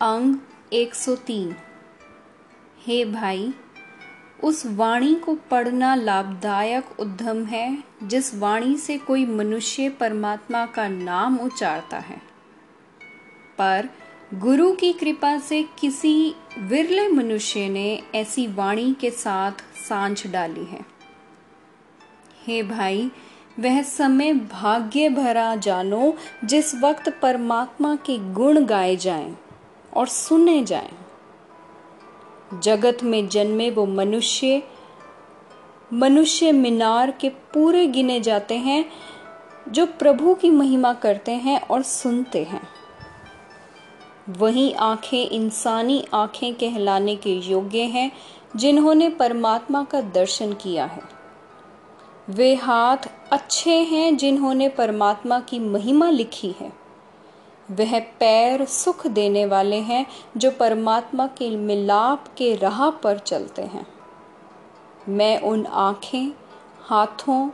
अंग 103 हे भाई, उस वाणी को पढ़ना लाभदायक उद्यम है, जिस वाणी से कोई मनुष्य परमात्मा का नाम उच्चारता है। पर गुरु की कृपा से किसी विरले मनुष्य ने ऐसी वाणी के साथ साँझ डाली है। हे भाई, वह समय भाग्य भरा जानो, जिस वक्त परमात्मा के गुण गाए जाएँ। और सुने जाएँ। जगत में जन्मे वो मनुष्य मनुष्य मीनार के पूरे गिने जाते हैं, जो प्रभु की महिमा करते हैं और सुनते हैं। वही आँखें इंसानी आँखें कहलाने के योग्य हैं, जिन्होंने परमात्मा का दर्शन किया है। वे हाथ अच्छे हैं जिन्होंने परमात्मा की महिमा लिखी है। वह पैर सुख देने वाले हैं जो परमात्मा के मिलाप के राह पर चलते हैं। मैं उन आँखें, हाथों,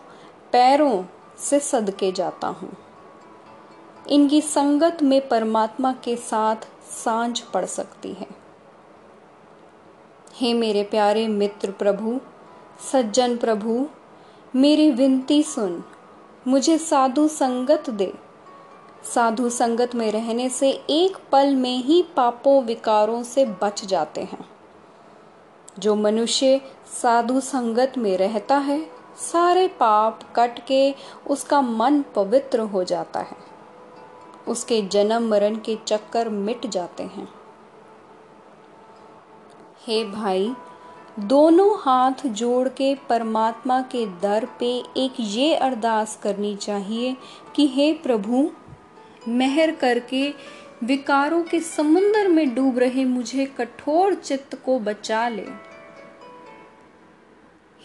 पैरों से सदके जाता हूँ। इनकी संगत में परमात्मा के साथ साँझ पड़ सकती है। हे मेरे प्यारे मित्र प्रभु, सज्जन प्रभु, मेरी विनती सुन, मुझे साधु संगत दे। साधु संगत में रहने से एक पल में ही पापों विकारों से बच जाते हैं। जो मनुष्य साधु संगत में रहता है, सारे पाप कट के उसका मन पवित्र हो जाता है। उसके जन्म मरण के चक्कर मिट जाते हैं। हे भाई, दोनों हाथ जोड़ के परमात्मा के दर पे एक ये अरदास करनी चाहिए कि हे प्रभु मेहर करके विकारों के समुंदर में डूब रहे मुझे कठोर चित्त को बचा ले।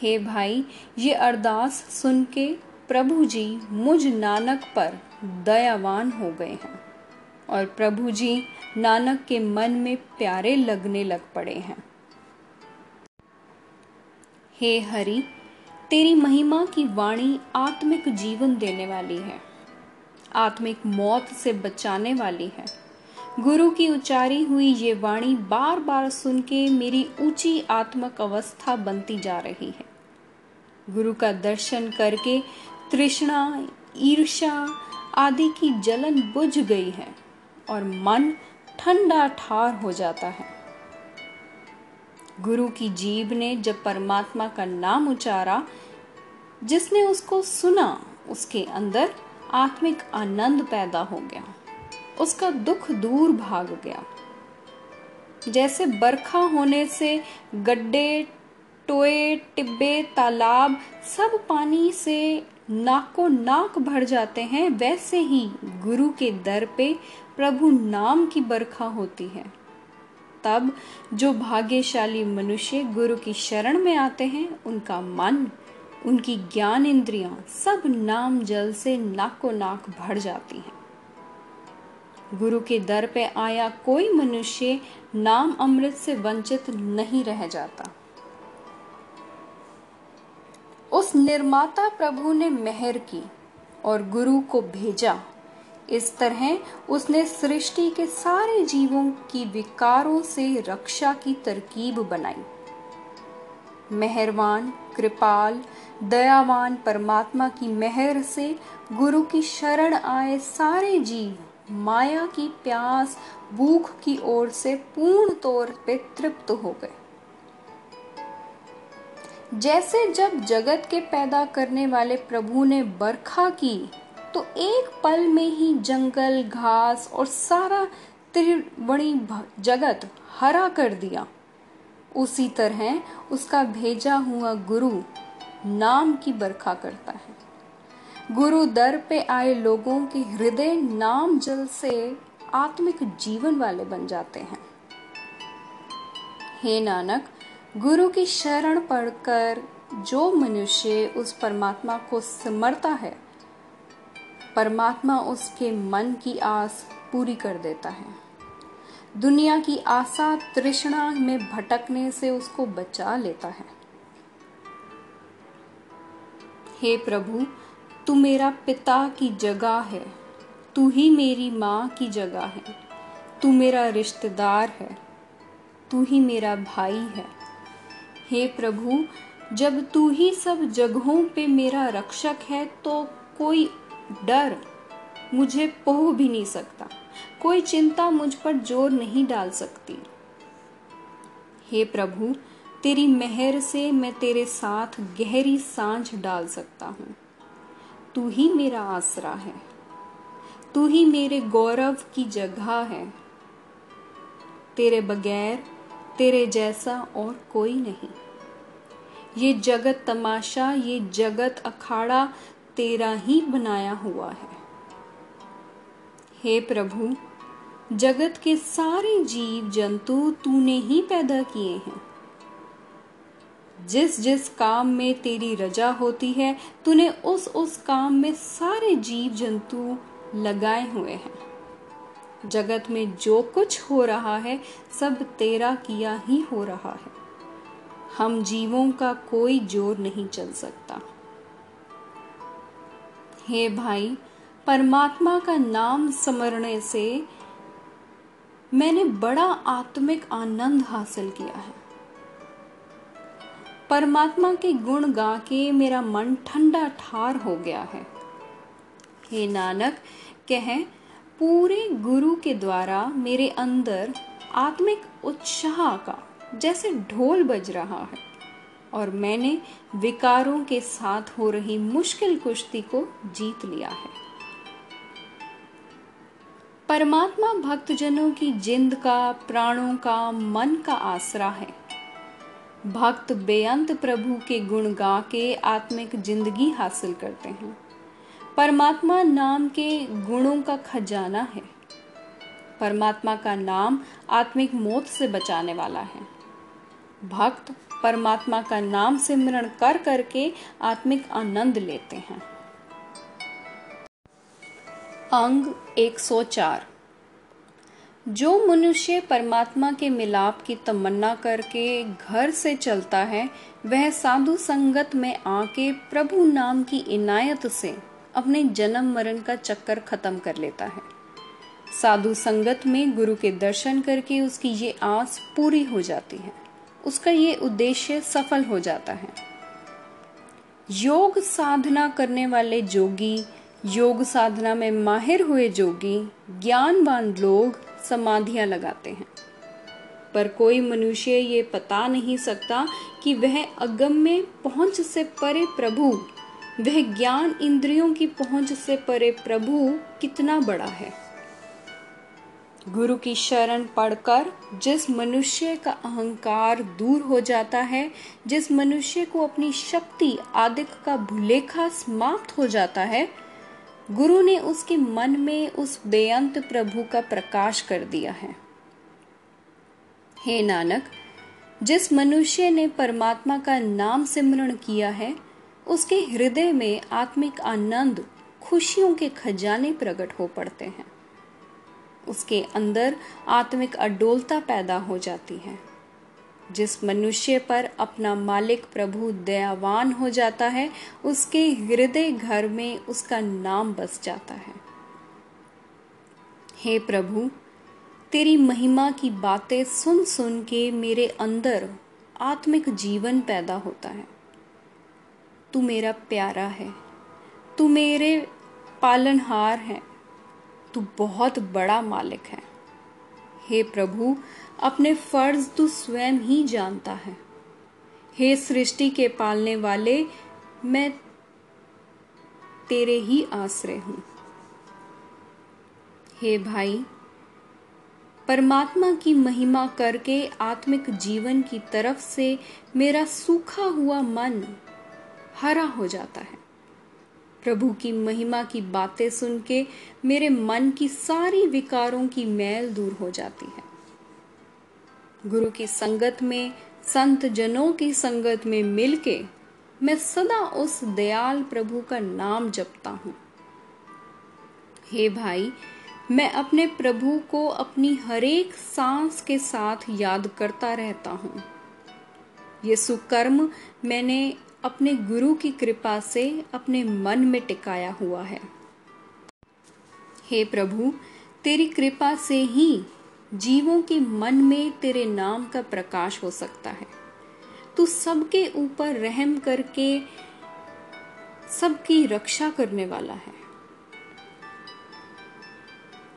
हे भाई, ये अरदास सुन के प्रभु जी मुझ नानक पर दयावान हो गए हैं और प्रभु जी नानक के मन में प्यारे लगने लग पड़े हैं। हे हरि, तेरी महिमा की वाणी आत्मिक जीवन देने वाली है। आत्मिक मौत से बचाने वाली है। गुरु की उच्चारी हुई ये वाणी बार बार सुन के मेरी ऊँची आत्मक अवस्था बनती जा रही है। गुरु का दर्शन करके तृष्णा ईर्षा आदि की जलन बुझ गई है और मन ठंडा ठार हो जाता है। गुरु की जीव ने जब परमात्मा का नाम उचारा, जिसने उसको सुना, उसके अंदर आत्मिक आनंद पैदा हो गया। उसका दुख दूर भाग गया। जैसे बरखा होने से गड्ढे, टोए, टिब्बे, तालाब सब पानी से नाको नाक भर जाते हैं, वैसे ही गुरु के दर पे प्रभु नाम की बरखा होती है। तब जो भाग्यशाली मनुष्य गुरु की शरण में आते हैं, उनका मन उनकी ज्ञान इंद्रियाँ सब नाम जल से नाको नाक भर जाती हैं। गुरु के दर पे आया कोई मनुष्य नाम अमृत से वंचित नहीं रह जाता। उस निर्माता प्रभु ने मेहर की और गुरु को भेजा। इस तरह उसने सृष्टि के सारे जीवों की विकारों से रक्षा की तरकीब बनाई। मेहरवान कृपाल, दयावान परमात्मा की मेहर से गुरु की शरण आए सारे जीव, माया की प्यास भूख की ओर से पूर्ण तौर पे तृप्त हो गए। जैसे जब जगत के पैदा करने वाले प्रभु ने बरखा की तो एक पल में ही जंगल, घास और सारा त्रिवणी जगत हरा कर दिया। उसी तरह उसका भेजा हुआ गुरु नाम की बरखा करता है। गुरु दर पे आए लोगों के हृदय नाम जल से आत्मिक जीवन वाले बन जाते हैं। हे नानक, गुरु की शरण पढ़कर जो मनुष्य उस परमात्मा को सिमरता है, परमात्मा उसके मन की आस पूरी कर देता है। दुनिया की आशा तृष्णा में भटकने से उसको बचा लेता है। हे प्रभु, तू मेरा पिता की जगह है। तू ही मेरी माँ की जगह है। तू मेरा रिश्तेदार है। तू ही मेरा भाई है। हे प्रभु, जब तू ही सब जगहों पे मेरा रक्षक है तो कोई डर मुझे पोह भी नहीं सकता। कोई चिंता मुझ पर ज़ोर नहीं डाल सकती। हे प्रभु, तेरी मेहर से मैं तेरे साथ गहरी साँझ डाल सकता हूँ। तू ही मेरा आसरा है। तू ही मेरे गौरव की जगह है। तेरे बगैर, तेरे जैसा और कोई नहीं। ये जगत तमाशा, ये जगत अखाड़ा तेरा ही बनाया हुआ है। हे प्रभु, जगत के सारे जीव जंतु तूने ही पैदा किए हैं। जिस जिस काम में तेरी रजा होती है, तूने उस उस काम में सारे जीव जंतु लगाए हुए हैं। जगत में जो कुछ हो रहा है, सब तेरा किया ही हो रहा है। हम जीवों का कोई ज़ोर नहीं चल सकता। हे भाई परमात्मा का नाम समरने से मैंने बड़ा आत्मिक आनंद हासिल किया है। परमात्मा के गुण गा के मेरा मन ठंडा ठार हो गया है। हे नानक, कह, पूरे गुरु के द्वारा मेरे अंदर आत्मिक उत्साह का जैसे ढोल बज रहा है और मैंने विकारों के साथ हो रही मुश्किल कुश्ती को जीत लिया है। परमात्मा भक्तजनों की जिंद का, प्राणों का, मन का आसरा है। भक्त बेअंत प्रभु के गुण गा के आत्मिक ज़िंदगी हासिल करते हैं। परमात्मा नाम के गुणों का खजाना है। परमात्मा का नाम आत्मिक मौत से बचाने वाला है। भक्त परमात्मा का नाम सिमरण कर करके आत्मिक आनंद लेते हैं। अंग 104 जो मनुष्य परमात्मा के मिलाप की तमन्ना करके घर से चलता है, वह साधु संगत में आके प्रभु नाम की इनायत से अपने जन्म मरण का चक्कर खत्म कर लेता है। साधु संगत में गुरु के दर्शन करके उसकी ये आस पूरी हो जाती है। उसका ये उद्देश्य सफल हो जाता है। योग साधना करने वाले जोगी योग साधना में माहिर हुए जोगी, ज्ञानवान लोग समाधियाँ लगाते हैं। पर कोई मनुष्य ये पता नहीं सकता कि वह अगम में पहुँच से परे प्रभु, वह ज्ञान इंद्रियों की पहुँच से परे प्रभु कितना बड़ा है। गुरु की शरण पढ़कर जिस मनुष्य का अहंकार दूर हो जाता है, जिस मनुष्य को अपनी शक्ति आदिक का भुलेखा समाप्त हो जाता है गुरु ने उसके मन में उस बेअंत प्रभु का प्रकाश कर दिया है। हे नानक, जिस मनुष्य ने परमात्मा का नाम सिमरण किया है, उसके हृदय में आत्मिक आनंद खुशियों के खजाने प्रकट हो पड़ते हैं। उसके अंदर आत्मिक अडोलता पैदा हो जाती है। जिस मनुष्य पर अपना मालिक प्रभु दयावान हो जाता है, उसके हृदय घर में उसका नाम बस जाता है। हे प्रभु, तेरी महिमा की बातें सुन सुन के मेरे अंदर आत्मिक जीवन पैदा होता है। तू मेरा प्यारा है, तू मेरे पालनहार है, तू बहुत बड़ा मालिक है। हे प्रभु, अपने फ़र्ज़ तू स्वयं ही जानता है। हे सृष्टि के पालने वाले, मैं तेरे ही आश्रय हूँ। हे भाई, परमात्मा की महिमा करके आत्मिक जीवन की तरफ़ से मेरा सूखा हुआ मन हरा हो जाता है। प्रभु की महिमा की बातें सुन के मेरे मन की सारी विकारों की मैल दूर हो जाती है। गुरु की संगत में, संत जनों की संगत में मिलके मैं सदा उस दयाल प्रभु का नाम जपता हूँ। हे भाई, मैं अपने प्रभु को अपनी हरेक सांस के साथ याद करता रहता हूँ। ये सुकर्म मैंने अपने गुरु की कृपा से अपने मन में टिकाया हुआ है। हे प्रभु, तेरी कृपा से ही जीवों के मन में तेरे नाम का प्रकाश हो सकता है। तू सबके ऊपर रहम करके सबकी रक्षा करने वाला है।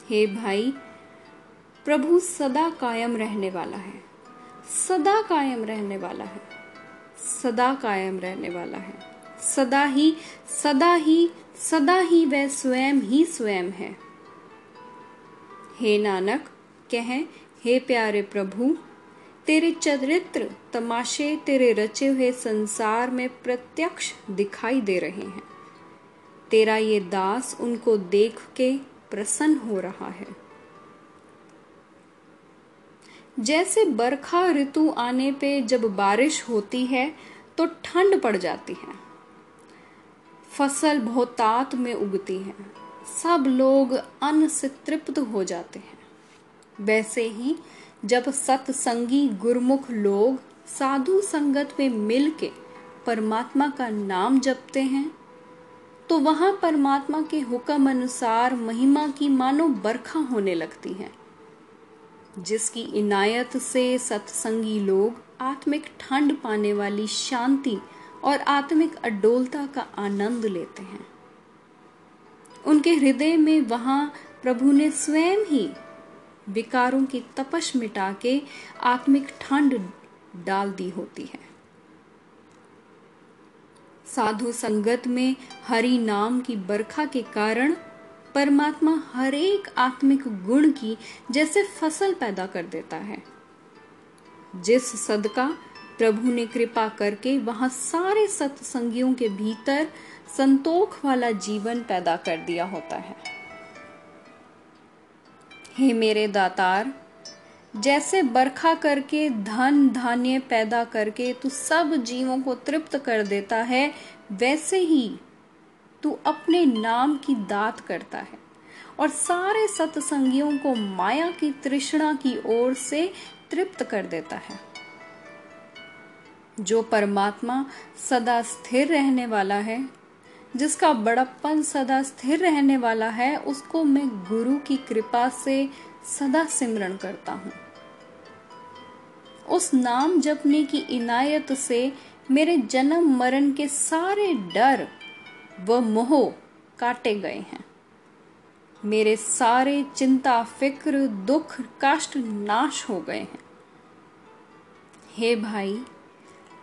हे भाई, प्रभु सदा कायम रहने वाला है। सदा कायम रहने वाला है। सदा कायम रहने वाला है। सदा ही सदा ही सदा ही वह स्वयं ही स्वयं है। हे नानक, कहें, हे प्यारे प्रभु, तेरे चरित्र तमाशे, तेरे रचे हुए संसार में प्रत्यक्ष दिखाई दे रहे हैं। तेरा ये दास उनको देख के प्रसन्न हो रहा है। जैसे बरखा ऋतु आने पे जब बारिश होती है तो ठंड पड़ जाती है। फ़सल बहुतात में उगती है। सब लोग अन्न से तृप्त हो जाते हैं। वैसे ही जब सत्संगी गुरमुख लोग साधु संगत में मिल के परमात्मा का नाम जपते हैं तो वहाँ परमात्मा के हुक्म अनुसार महिमा की मानो बरखा होने लगती है। जिसकी इनायत से सत्संगी लोग आत्मिक ठंड पाने वाली शांति और आत्मिक अडोलता का आनंद लेते हैं। उनके हृदय में वहाँ प्रभु ने स्वयं ही विकारों की तपश मिटा के आत्मिक ठंड डाल दी होती है। साधु संगत में हरि नाम की बरखा के कारण परमात्मा हर एक आत्मिक गुण की जैसे फ़सल पैदा कर देता है। जिस सदका प्रभु ने कृपा करके वहाँ सारे सत्संगियों के भीतर संतोख वाला जीवन पैदा कर दिया होता है। हे मेरे दातार, जैसे बरखा करके धन धान्य पैदा करके तू सब जीवों को तृप्त कर देता है, वैसे ही तू अपने नाम की दात करता है और सारे सत्संगियों को माया की तृष्णा की ओर से तृप्त कर देता है। जो परमात्मा सदा स्थिर रहने वाला है, जिसका बड़प्पन सदा स्थिर रहने वाला है, उसको मैं गुरु की कृपा से सदा सिमरण करता हूँ। उस नाम जपने की इनायत से मेरे जन्म मरण के सारे डर व मोह काटे गए हैं। मेरे सारे चिंता, फ़िक्र, दुख, कष्ट नाश हो गए हैं। हे भाई,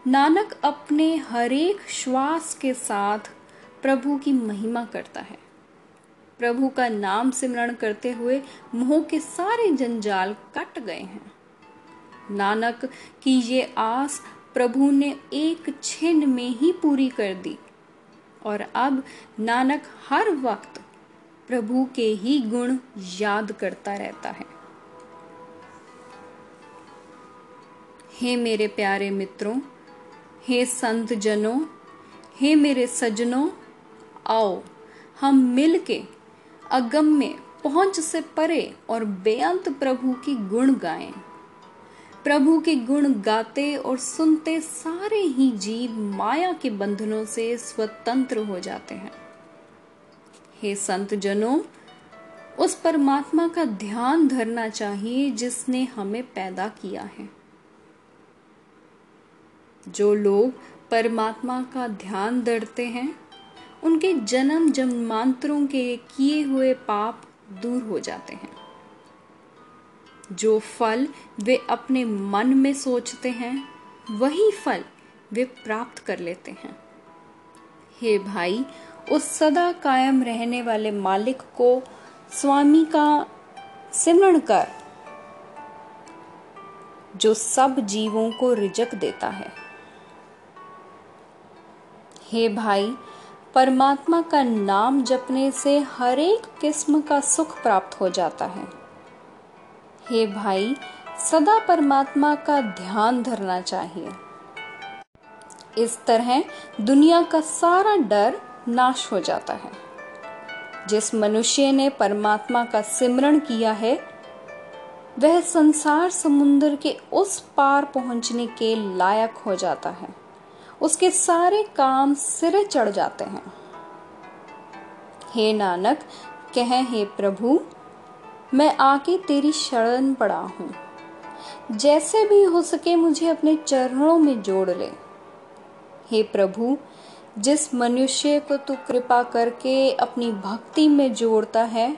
नानक अपने हरेक श्वास के साथ प्रभु की महिमा करता है। प्रभु का नाम सिमरण करते हुए मोह के सारे जंजाल कट गए हैं। नानक की ये आस प्रभु ने एक छिन में ही पूरी कर दी। और अब नानक हर वक्त प्रभु के ही गुण याद करता रहता है। हे मेरे प्यारे मित्रों, हे संत जनों हे मेरे सजनों, आओ, हम मिल के अगम में पहुँच से परे और बेअंत प्रभु की गुण गाएँ। प्रभु के गुण गाते और सुनते सारे ही जीव माया के बंधनों से स्वतंत्र हो जाते हैं। हे संत जनों, उस परमात्मा का ध्यान धरना चाहिए जिसने हमें पैदा किया है। जो लोग परमात्मा का ध्यान धरते हैं, उनके जन्म जन्मांतरों के किए हुए पाप दूर हो जाते हैं। जो फल वे अपने मन में सोचते हैं, वही फल वे प्राप्त कर लेते हैं। हे भाई, उस सदा कायम रहने वाले मालिक को स्वामी का सिमरण कर, जो सब जीवों को रिजक देता है। हे भाई, परमात्मा का नाम जपने से हर एक किस्म का सुख प्राप्त हो जाता है। हे भाई, सदा परमात्मा का ध्यान धरना चाहिए। इस तरह दुनिया का सारा डर नाश हो जाता है। जिस मनुष्य ने परमात्मा का सिमरण किया है, वह संसार समुद्र के उस पार पहुँचने के लायक हो जाता है। उसके सारे काम सिरे चढ़ जाते हैं। हे नानक, कह हे प्रभु मैं आके तेरी शरण पड़ा हूँ। जैसे भी हो सके मुझे अपने चरणों में जोड़ ले। हे प्रभु, जिस मनुष्य को तू कृपा करके अपनी भक्ति में जोड़ता है,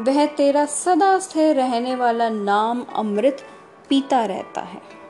वह तेरा सदा स्थिर रहने वाला नाम अमृत पीता रहता है।